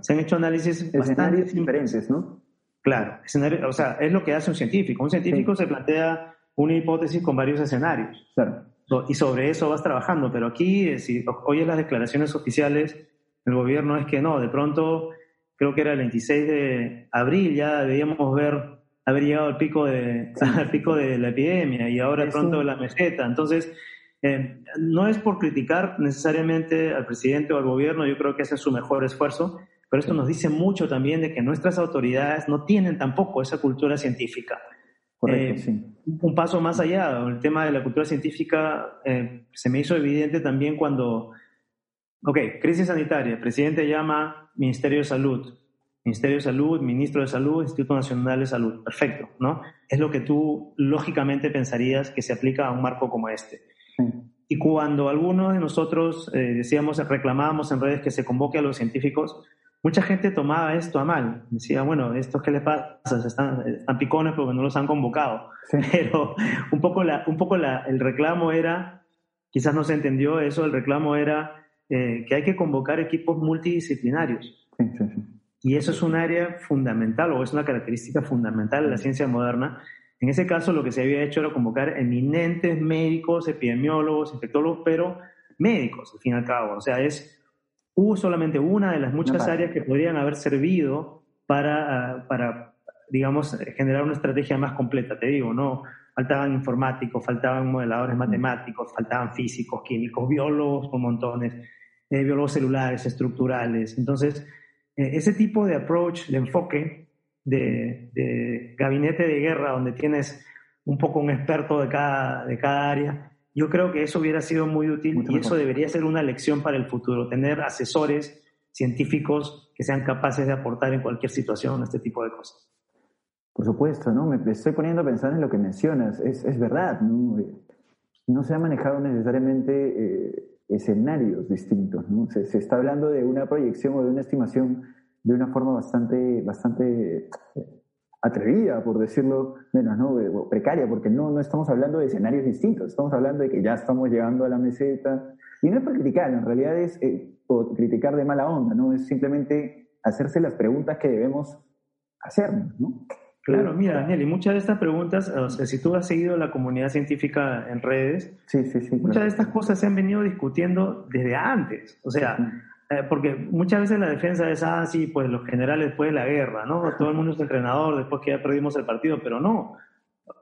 C: Se han hecho análisis bastante
D: diferentes, ¿no?
C: Claro, o sea, es lo que hace un científico. Un científico se plantea una hipótesis con varios escenarios.
D: Claro.
C: Y sobre eso vas trabajando. Pero aquí, eh, si oyes las declaraciones oficiales del gobierno, es que no, de pronto, creo que era el 26 de abril, ya debíamos ver haber llegado al pico de, al pico de la epidemia y ahora de pronto la meseta. Entonces, eh, no es por criticar necesariamente al presidente o al gobierno, yo creo que hacen su mejor esfuerzo, pero esto nos dice mucho también de que nuestras autoridades no tienen tampoco esa cultura científica.
D: Correcto, eh, sí.
C: Un paso más allá, el tema de la cultura científica eh, se me hizo evidente también cuando, ok, crisis sanitaria, el presidente llama Ministerio de Salud, Ministerio de Salud, Ministro de Salud, Instituto Nacional de Salud, perfecto, ¿no? Es lo que tú lógicamente pensarías que se aplica a un marco como este. Y cuando algunos de nosotros eh, decíamos, reclamábamos en redes que se convoque a los científicos, mucha gente tomaba esto a mal. Decía, bueno, ¿esto qué le pasa? Están, están picones porque no los han convocado. Pero un poco, la, un poco la, el reclamo era, quizás no se entendió eso, el reclamo era eh, que hay que convocar equipos multidisciplinarios. Y eso es un área fundamental o es una característica fundamental de la ciencia moderna en ese caso, lo que se había hecho era convocar eminentes médicos, epidemiólogos, infectólogos, pero médicos, al fin y al cabo. O sea, es, hubo solamente una de las muchas áreas que podrían haber servido para, para, digamos, generar una estrategia más completa. Te digo, ¿no? Faltaban informáticos, faltaban modeladores matemáticos, faltaban físicos, químicos, biólogos por montones, eh, biólogos celulares, estructurales. Entonces, ese tipo de approach, de enfoque, de, gabinete de guerra donde tienes un poco un experto de cada, de cada área, yo creo que eso hubiera sido muy útil y eso debería ser una lección para el futuro, tener asesores científicos que sean capaces de aportar en cualquier situación este tipo de cosas.
D: Por supuesto, ¿no? Me estoy poniendo a pensar en lo que mencionas. Es, es verdad, ¿no? No se han manejado necesariamente eh, escenarios distintos, ¿no? Se, se, está hablando de una proyección o de una estimación de una forma bastante, bastante eh, atrevida, por decirlo menos, ¿no? precaria, porque no, no estamos hablando de escenarios distintos, estamos hablando de que ya estamos llegando a la meseta. Y no es por criticar, en realidad es eh, criticar de mala onda, ¿no? Es simplemente hacerse las preguntas que debemos hacernos, ¿no?
C: Claro, mira, Daniel, y muchas de estas preguntas, o sea, si tú has seguido la comunidad científica en redes,
D: sí, sí, sí,
C: muchas de estas cosas se han venido discutiendo desde antes. O sea, eh, porque muchas veces la defensa es, ah, sí, pues los generales después de la guerra, ¿no? Todo el mundo es entrenador después que ya perdimos el partido, pero no.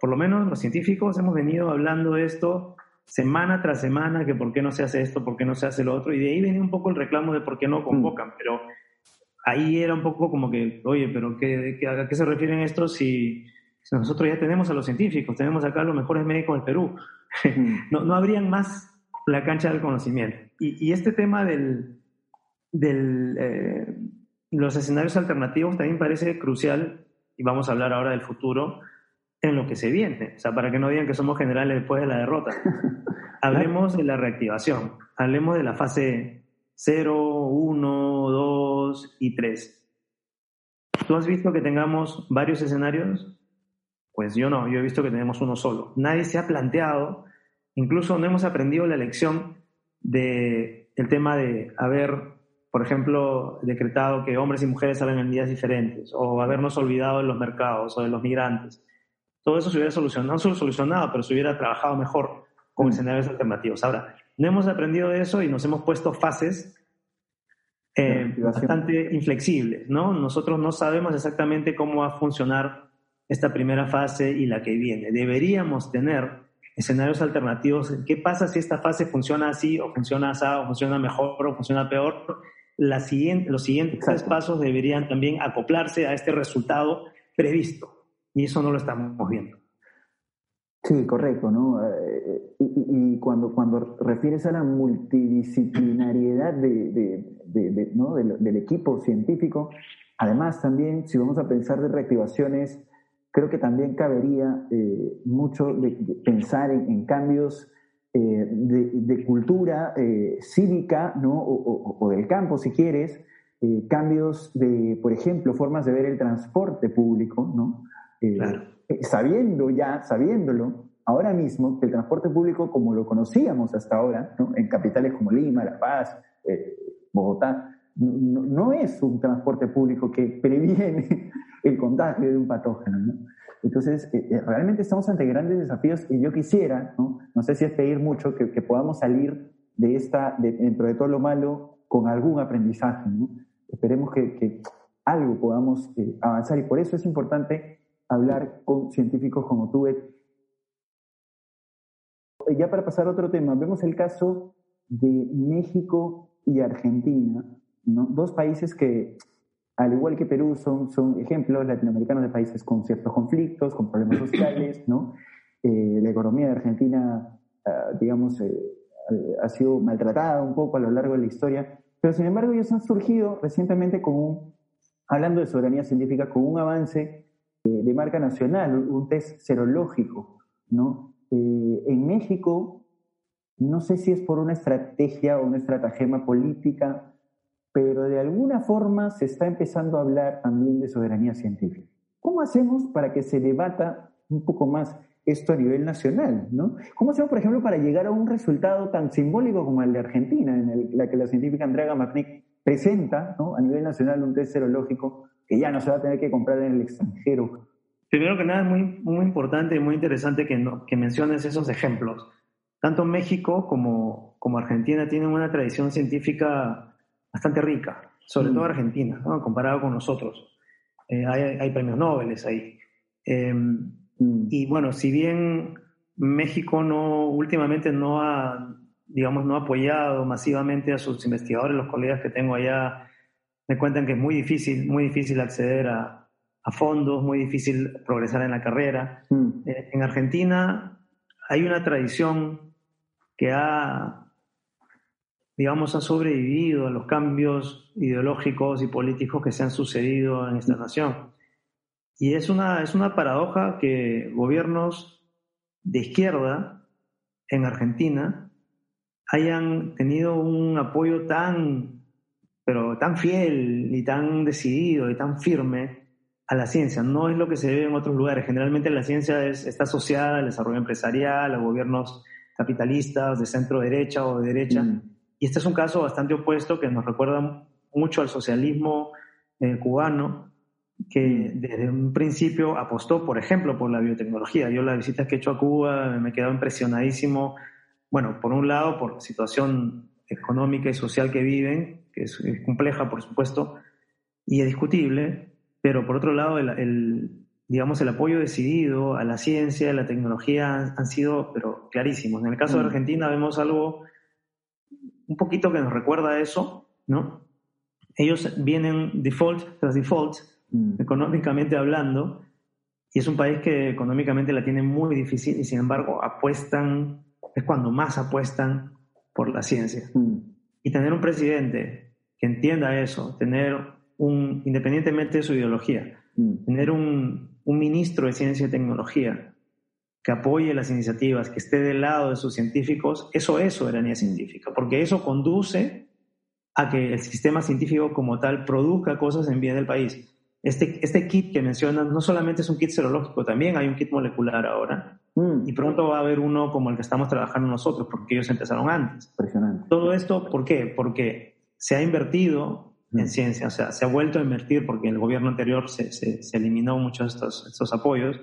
C: Por lo menos los científicos hemos venido hablando de esto semana tras semana, que por qué no se hace esto, por qué no se hace lo otro, y de ahí venía un poco el reclamo de por qué no convocan, mm. pero ahí era un poco como que, oye, pero ¿qué, a qué se refieren estos si, nosotros ya tenemos a los científicos, tenemos acá los mejores médicos del Perú? Mm. no, no habrían más la cancha del conocimiento. y este tema del, de eh, los escenarios alternativos también parece crucial, y vamos a hablar ahora del futuro, en lo que se viene. O sea, para que no digan que somos generales después de la derrota. hablemos de la reactivación, hablemos de la fase 0, 1, 2 y 3. ¿Tú has visto que tengamos varios escenarios? Pues yo no, yo he visto que tenemos uno solo. Nadie se ha planteado, incluso no hemos aprendido la lección de el tema de haber por ejemplo, decretado que hombres y mujeres salen en días diferentes, o habernos olvidado de los mercados o de los migrantes. Todo eso se hubiera solucionado, no solo solucionado, pero se hubiera trabajado mejor con mm. escenarios alternativos. Ahora, no hemos aprendido de eso y nos hemos puesto fases eh, bastante inflexibles, ¿no? Nosotros no sabemos exactamente cómo va a funcionar esta primera fase y la que viene. Deberíamos tener escenarios alternativos. ¿Qué pasa si esta fase funciona así o funciona así o funciona mejor o funciona peor? siguiente, los siguientes pasos deberían también acoplarse a este resultado previsto. Y eso no lo estamos viendo.
D: Sí, correcto, ¿no? Eh, y, cuando, cuando refieres a la multidisciplinariedad de, ¿no? del equipo científico, además también, si vamos a pensar de reactivaciones, creo que también cabería eh, mucho de, pensar en cambios eh, de, cultura eh, cívica ¿no? O, del campo, si quieres, eh, cambios de, por ejemplo, formas de ver el transporte público, ¿no? sabiendo ya, sabiéndolo, ahora mismo, que el transporte público como lo conocíamos hasta ahora, en capitales como Lima, La Paz, Bogotá, no, es un transporte público que previene el contagio de un patógeno. ¿no? Entonces, eh, eh, realmente estamos ante grandes desafíos y yo quisiera, no, no sé si es pedir mucho, que, podamos salir de esta, dentro de todo lo malo, con algún aprendizaje. Esperemos que, algo podamos eh, avanzar y por eso es importante hablar con científicos como tú. Ya para pasar a otro tema, vemos el caso de México y Argentina, ¿no? dos países que, al igual que Perú, son, son ejemplos latinoamericanos de países con ciertos conflictos, con problemas sociales. ¿no? Eh, la economía de Argentina, ah, digamos, eh, ha sido maltratada un poco a lo largo de la historia, pero sin embargo ellos han surgido recientemente con un, hablando de soberanía científica, con un avance de marca nacional, un test serológico. ¿no? Eh, en México, no sé si es por una estrategia o una estratagema política, pero de alguna forma se está empezando a hablar también de soberanía científica. ¿Cómo hacemos para que se debata un poco más esto a nivel nacional? ¿no? ¿Cómo hacemos, por ejemplo, para llegar a un resultado tan simbólico como el de Argentina, en el, la que la científica Andrea Gamarnik presenta ¿no? a nivel nacional un test serológico que ya no se va a tener que comprar en el extranjero?
C: Primero que nada, es muy, muy importante y muy interesante que, que menciones esos ejemplos. Tanto México como, como Argentina tienen una tradición científica bastante rica, sobre todo mm. Argentina, comparado con nosotros. Eh, hay, hay, premios Nobel ahí. Em, mm. Y bueno, si bien México no últimamente no ha, digamos, no ha apoyado masivamente a sus investigadores, los colegas que tengo allá me cuentan que es muy difícil, muy difícil acceder a, a fondos, muy difícil progresar en la carrera. Mm. Eh, en Argentina hay una tradición que ha, digamos, ha sobrevivido a los cambios ideológicos y políticos que se han sucedido en esta nación. Y es una, es una paradoja que gobiernos de izquierda en Argentina hayan tenido un apoyo tan, pero tan fiel y tan decidido y tan firme a la ciencia, no es lo que se ve en otros lugares. Generalmente la ciencia está asociada al desarrollo empresarial, a gobiernos capitalistas de centro derecha o de derecha. Mm. Y este es un caso bastante opuesto que nos recuerda mucho al socialismo eh, cubano, que mm. desde un principio apostó, por ejemplo, por la biotecnología. Yo las visitas que he hecho a Cuba me he quedado impresionadísimo, bueno, por un lado, por la situación económica y social que viven, que es compleja, por supuesto, y es discutible, pero por otro lado, el, digamos, el apoyo decidido a la ciencia, a la tecnología han, sido pero clarísimos. En el caso de mm. Argentina vemos algo un poquito que nos recuerda a eso, ¿no? Ellos vienen default tras default, mm. económicamente hablando, y es un país que económicamente la tiene muy difícil y sin embargo apuestan, es cuando más apuestan por la ciencia. Mm. Y tener un presidente que entienda eso, tener un, independientemente de su ideología, mm. tener un, un, ministro de ciencia y tecnología que apoye las iniciativas, que esté del lado de sus científicos, eso es soberanía científica, porque eso conduce a que el sistema científico como tal produzca cosas en bien del país. Este, este kit que mencionas no solamente es un kit serológico, también hay un kit molecular ahora. Mm. Y pronto va a haber uno como el que estamos trabajando nosotros, porque ellos empezaron antes.
D: Impresionante.
C: Todo esto, ¿por qué? Porque se ha invertido en ciencia. O sea, se ha vuelto a invertir porque el gobierno anterior se, se, eliminó muchos de estos, estos apoyos.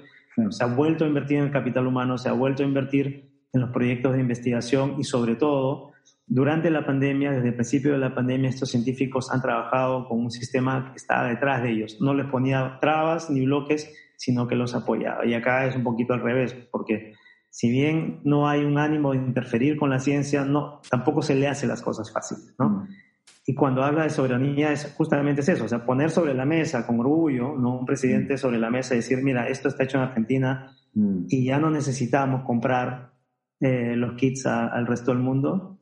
C: Se ha vuelto a invertir en el capital humano, se ha vuelto a invertir en los proyectos de investigación y sobre todo durante la pandemia, desde el principio de la pandemia, estos científicos han trabajado con un sistema que estaba detrás de ellos. No les ponía trabas ni bloques, sino que los apoyaba. Y acá es un poquito al revés, porque si bien no hay un ánimo de interferir con la ciencia, no, tampoco se le hace las cosas fáciles, ¿no? Mm. Y cuando habla de soberanía es justamente eso, o sea, poner sobre la mesa con orgullo, ¿no? Un presidente sobre la mesa y decir, mira, esto está hecho en Argentina mm. y ya no necesitamos comprar eh, los kits al resto del mundo,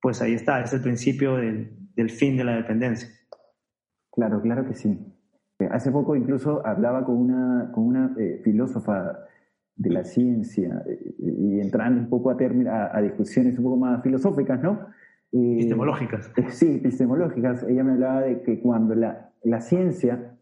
C: pues ahí está, es el principio del, del fin de la dependencia.
D: Claro, claro que sí. Eh, hace poco incluso hablaba con una, con una eh, filósofa de la ciencia y entrando un poco a, a, a discusiones un poco más filosóficas, ¿no?
C: Epistemológicas.
D: Eh, sí, epistemológicas. Ella me hablaba de que cuando la, la ciencia,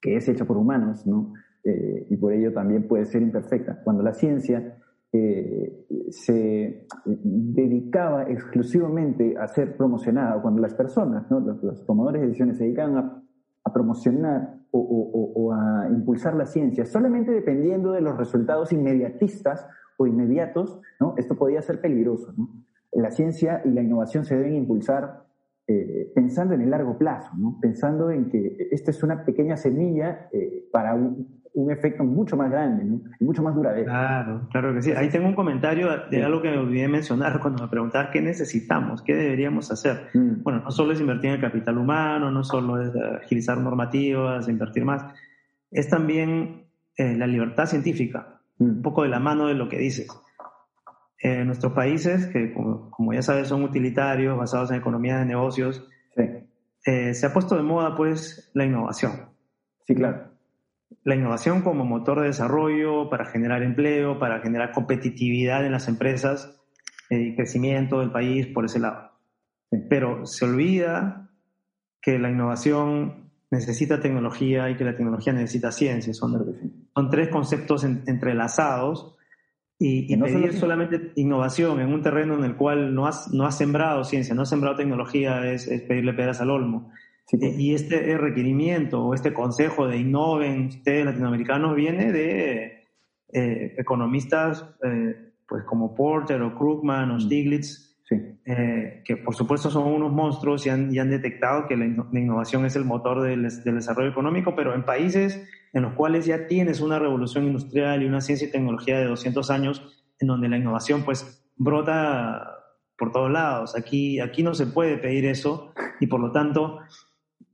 D: que es hecha por humanos, ¿no? Eh, y por ello también puede ser imperfecta, cuando la ciencia eh, se dedicaba exclusivamente a ser promocionada, cuando las personas, los, tomadores de decisiones se dedicaban a, promocionar o, a impulsar la ciencia, solamente dependiendo de los resultados inmediatistas o inmediatos, ¿no? esto podía ser peligroso. La ciencia y la innovación se deben impulsar eh, pensando en el largo plazo, pensando en que esta es una pequeña semilla eh, para un, un efecto mucho más grande, ¿no? y mucho más duradero.
C: Claro, claro que sí. Ahí tengo un comentario de algo que me olvidé mencionar cuando me preguntabas qué necesitamos, qué deberíamos hacer. Mm. Bueno, no solo es invertir en el capital humano, no solo es agilizar normativas, invertir más, es también eh, la libertad científica, mm. un poco de la mano de lo que dices. En nuestros países, que como, ya sabes son utilitarios, basados en economía de negocios, eh, se ha puesto de moda pues la innovación.
D: Sí, claro
C: la innovación como motor de desarrollo para generar empleo, para generar competitividad en las empresas eh, y crecimiento del país por ese lado. Pero se olvida que la innovación necesita tecnología y que la tecnología necesita ciencia. Son, son tres conceptos entrelazados y, no pedir solamente innovación en un terreno en el cual no has, no has sembrado ciencia, no has sembrado tecnología es, es pedirle peras al olmo. Eh, y este requerimiento o este consejo de innoven ustedes latinoamericanos viene de eh, economistas eh, pues como Porter o Krugman o mm. Stiglitz, que por supuesto son unos monstruos y han, han detectado que la, innovación es el motor del, del, desarrollo económico, pero en países en los cuales ya tienes una revolución industrial y una ciencia y tecnología de 200 años, en donde la innovación pues brota por todos lados. Aquí, aquí no se puede pedir eso y por lo tanto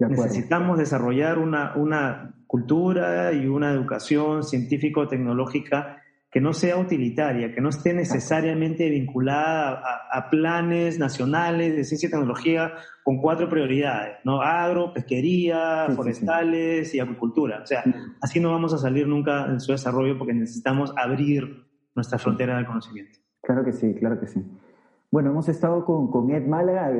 C: Necesitamos desarrollar una, una cultura y una educación científico-tecnológica que no sea utilitaria, que no esté necesariamente vinculada a, planes nacionales de ciencia y tecnología con cuatro prioridades, ¿no? Agro, pesquería, forestales y agricultura. O sea, así no vamos a salir nunca en su desarrollo porque necesitamos abrir nuestra frontera del conocimiento.
D: Claro que sí, claro que sí. Bueno, hemos estado con, con, Ed Málaga.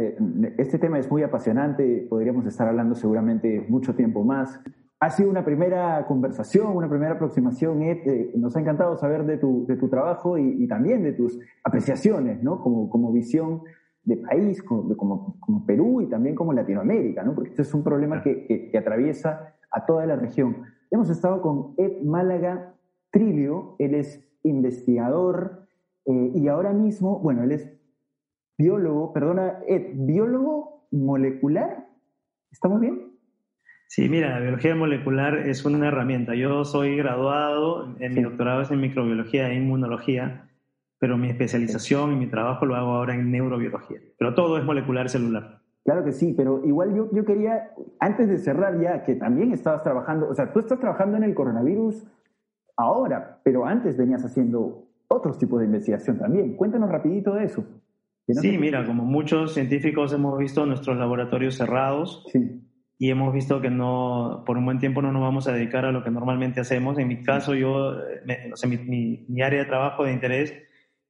D: Este tema es muy apasionante, podríamos estar hablando seguramente mucho tiempo más. Ha sido una primera conversación, una primera aproximación, Ed. Eh, nos ha encantado saber de tu, de tu trabajo y, también de tus apreciaciones, ¿no? Como, como visión de país, como, como, Perú y también como Latinoamérica, ¿no? Porque este es un problema que, que, atraviesa a toda la región. Hemos estado con Ed Málaga Trilio, él es investigador eh, y ahora mismo, bueno, él es biólogo, perdona, Ed, biólogo molecular. ¿Estamos bien?
C: Sí, mira, la biología molecular es una herramienta. Yo soy graduado, en mi doctorado es en microbiología e inmunología, pero mi especialización y mi trabajo lo hago ahora en neurobiología. Pero todo es molecular celular.
D: Claro que sí, pero igual yo, yo quería, antes de cerrar ya, que también estabas trabajando, o sea, tú estás trabajando en el coronavirus ahora, pero antes venías haciendo otros tipos de investigación también. Cuéntanos rapidito de eso.
C: Sí, mira, como muchos científicos hemos visto nuestros laboratorios cerrados y hemos visto que no, por un buen tiempo no nos vamos a dedicar a lo que normalmente hacemos. En mi caso, yo, mi, área de trabajo de interés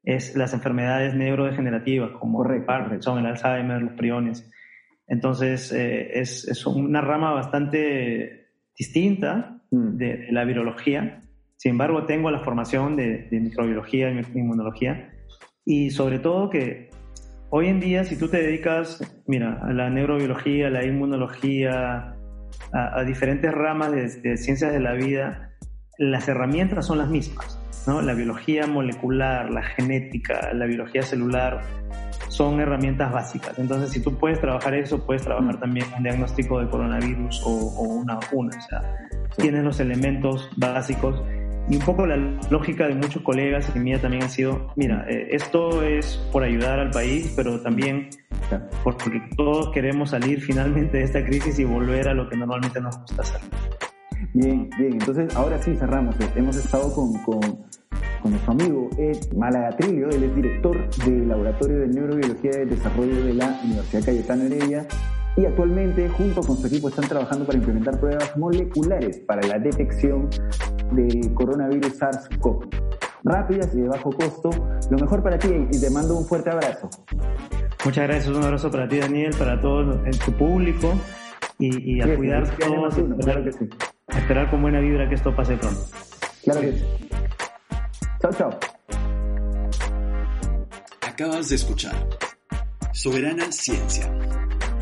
C: es las enfermedades neurodegenerativas, como Parkinson, el Alzheimer, los priones. Entonces, eh, es, es, una rama bastante distinta mm. de, la virología. Sin embargo, tengo la formación de, de microbiología y inmunología. Y sobre todo que Hoy en día, si tú te dedicas, mira, a la neurobiología, a la inmunología, a, diferentes ramas de, ciencias de la vida, las herramientas son las mismas, ¿no? La biología molecular, la genética, la biología celular, son herramientas básicas. Entonces, si tú puedes trabajar eso, puedes trabajar mm. también un diagnóstico de coronavirus o, una vacuna. O sea, tienes los elementos básicos y un poco la lógica de muchos colegas y mía también ha sido, mira, eh, esto es por ayudar al país, pero también porque todos queremos salir finalmente de esta crisis y volver a lo que normalmente nos gusta hacer.
D: Bien, bien, entonces ahora sí cerramos. Hemos estado con, con, con nuestro amigo Ed Malagatrillo, él es director del Laboratorio de Neurobiología del Desarrollo de la Universidad Cayetano Heredia y actualmente junto con su equipo están trabajando para implementar pruebas moleculares para la detección del coronavirus SARS-CoV. Rápidas y de bajo costo. Lo mejor para ti y te mando un fuerte abrazo.
C: Muchas gracias, un abrazo para ti Daniel, para todo en tu público y, a cuidar todos, esperar, que sí. esperar con buena vibra que esto pase pronto.
D: Claro que sí. Chao, chao.
A: Acabas de escuchar Soberana Ciencia.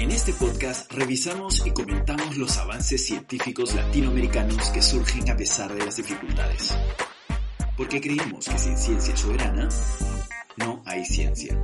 A: En este podcast revisamos y comentamos los avances científicos latinoamericanos que surgen a pesar de las dificultades. Porque creemos que sin ciencia soberana no hay ciencia.